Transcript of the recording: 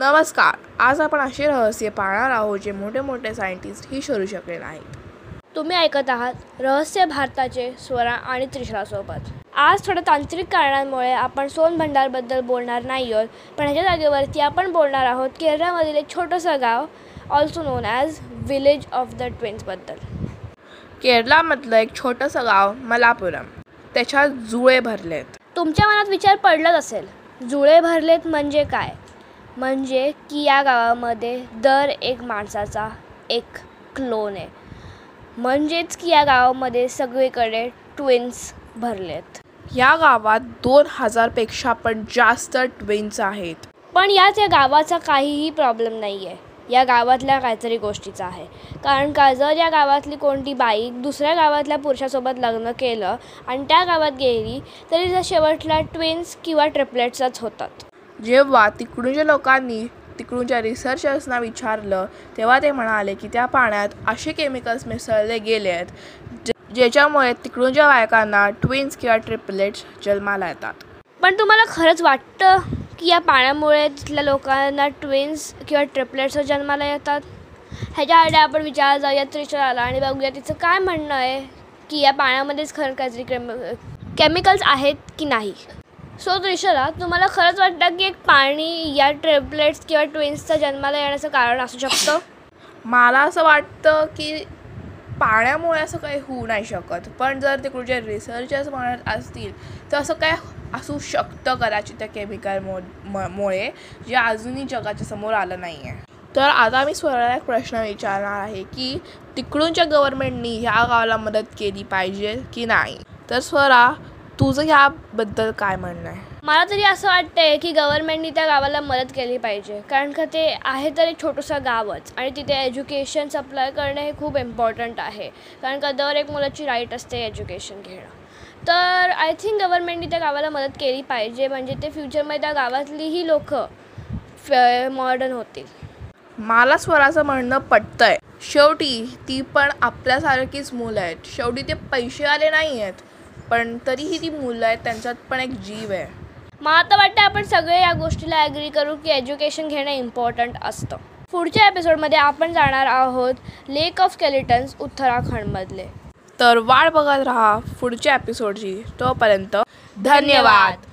नमस्कार. आज आपण असे रहस्य पाहणार आहोत जे मोठे मोठे सायंटिस्ट ही शोधू शकले नाहीत. तुम्ही ऐकत आहात रहस्य भारताचे स्वरा आणि त्रिशलासोबत आज थोड्या तांत्रिक कारणांमुळे आपण सोन भंडारबद्दल बोलणार नाही आहोत पण ह्याच्या जागेवरती आपण बोलणार आहोत केरळमधील एक छोटंसं गाव also known as village of the ट्विन्सबद्दल केरळामधलं एक छोटंसं गाव मलापुरम त्याच्यात जुळे भरलेत. तुमच्या मनात विचार पडलाच असेल जुळे भरलेत म्हणजे काय? म्हणजे की या गावामध्ये दर एक माणसाचा एक क्लोन आहे. म्हणजेच की या गावामध्ये सगळीकडे ट्विन्स भरलेत. या गावात दोन हजारपेक्षा पण जास्त ट्विन्स आहेत. पण यात या गावाचा काहीही प्रॉब्लेम नाही आहे या गावातल्या काहीतरी गोष्टीचा आहे. कारण का जर या गावातली कोणती बाई दुसऱ्या गावातल्या पुरुषासोबत लग्न केलं आणि त्या गावात गेली तरी त्या शेवटला ट्विन्स किंवा ट्रिपलेट्सच होतात. जेव्हा तिकडूनच्या लोकांनी तिकडूनच्या रिसर्चर्सना विचारलं तेव्हा ते म्हणाले की त्या पाण्यात असे केमिकल्स मिसळले गेले आहेत जे ज्याच्यामुळे तिकडूनच्या बायकांना ट्विन्स किंवा ट्रिपलेट्स जन्माला येतात. पण तुम्हाला खरंच वाटतं की या पाण्यामुळे तिथल्या लोकांना ट्विन्स किंवा ट्रिपलेट्स जन्माला येतात? ह्याच्या आधी आपण विचार जाऊया आला आणि बघूया तिचं काय म्हणणं आहे की या पाण्यामध्येच खरं काहीतरी केम केमिकल्स आहेत की नाही. सो त्रिशला तुम्हाला खरंच वाटतं की एक पाणी या ट्रिपलेट्स किंवा ट्विन्सचा जन्माला येण्याचं कारण असू शकतं? मला असं वाटतं की पाण्यामुळे असं काही होऊ नाही शकत. पण जर तिकडचे रिसर्चर्स म्हणत असतील तर असं काय असू शकतं कदाचित त्या केमिकल मो मुळे जे अजूनही जगाच्या समोर आलं नाही आहे तर आता मी स्वराला एक प्रश्न विचारणार आहे की तिकडूनच्या गव्हर्नमेंटनी ह्या गावाला मदत केली पाहिजे की नाही? तर स्वरा तुझं ह्याबद्दल काय म्हणणं आहे? मला तरी असं वाटतंय की गव्हर्नमेंटनी त्या गावाला मदत केली पाहिजे. कारण का ते आहे तर एक छोटंसं गावच आणि तिथे एज्युकेशन सप्लाय करणं हे खूप इम्पॉर्टंट आहे. कारण का दर एक मुलाची राईट असते एज्युकेशन घेणं. तर आय थिंक गव्हर्नमेंटनी त्या गावाला मदत केली पाहिजे. म्हणजे ते फ्युचरमध्ये त्या गावातलीही लोकं मॉडर्न होतील. मला स्वराचं म्हणणं पटतंय. शेवटी ती पण आपल्यासारखीच मुलं आहेत. शेवटी ते पैसे आले नाही आहेत पण तरीही ती मुलं आहेत त्यांच्यात पण एक जीव आहे. मला आता वाटतं आपण सगळे या गोष्टीला ॲग्री करू की एज्युकेशन घेणं इम्पॉर्टंट असतं. पुढच्या एपिसोडमध्ये आपण जाणार आहोत लेक ऑफ स्केलिटन्स उत्तराखंडमधले. तर वाट बघत राहा पुढच्या एपिसोडची तोपर्यंत धन्यवाद.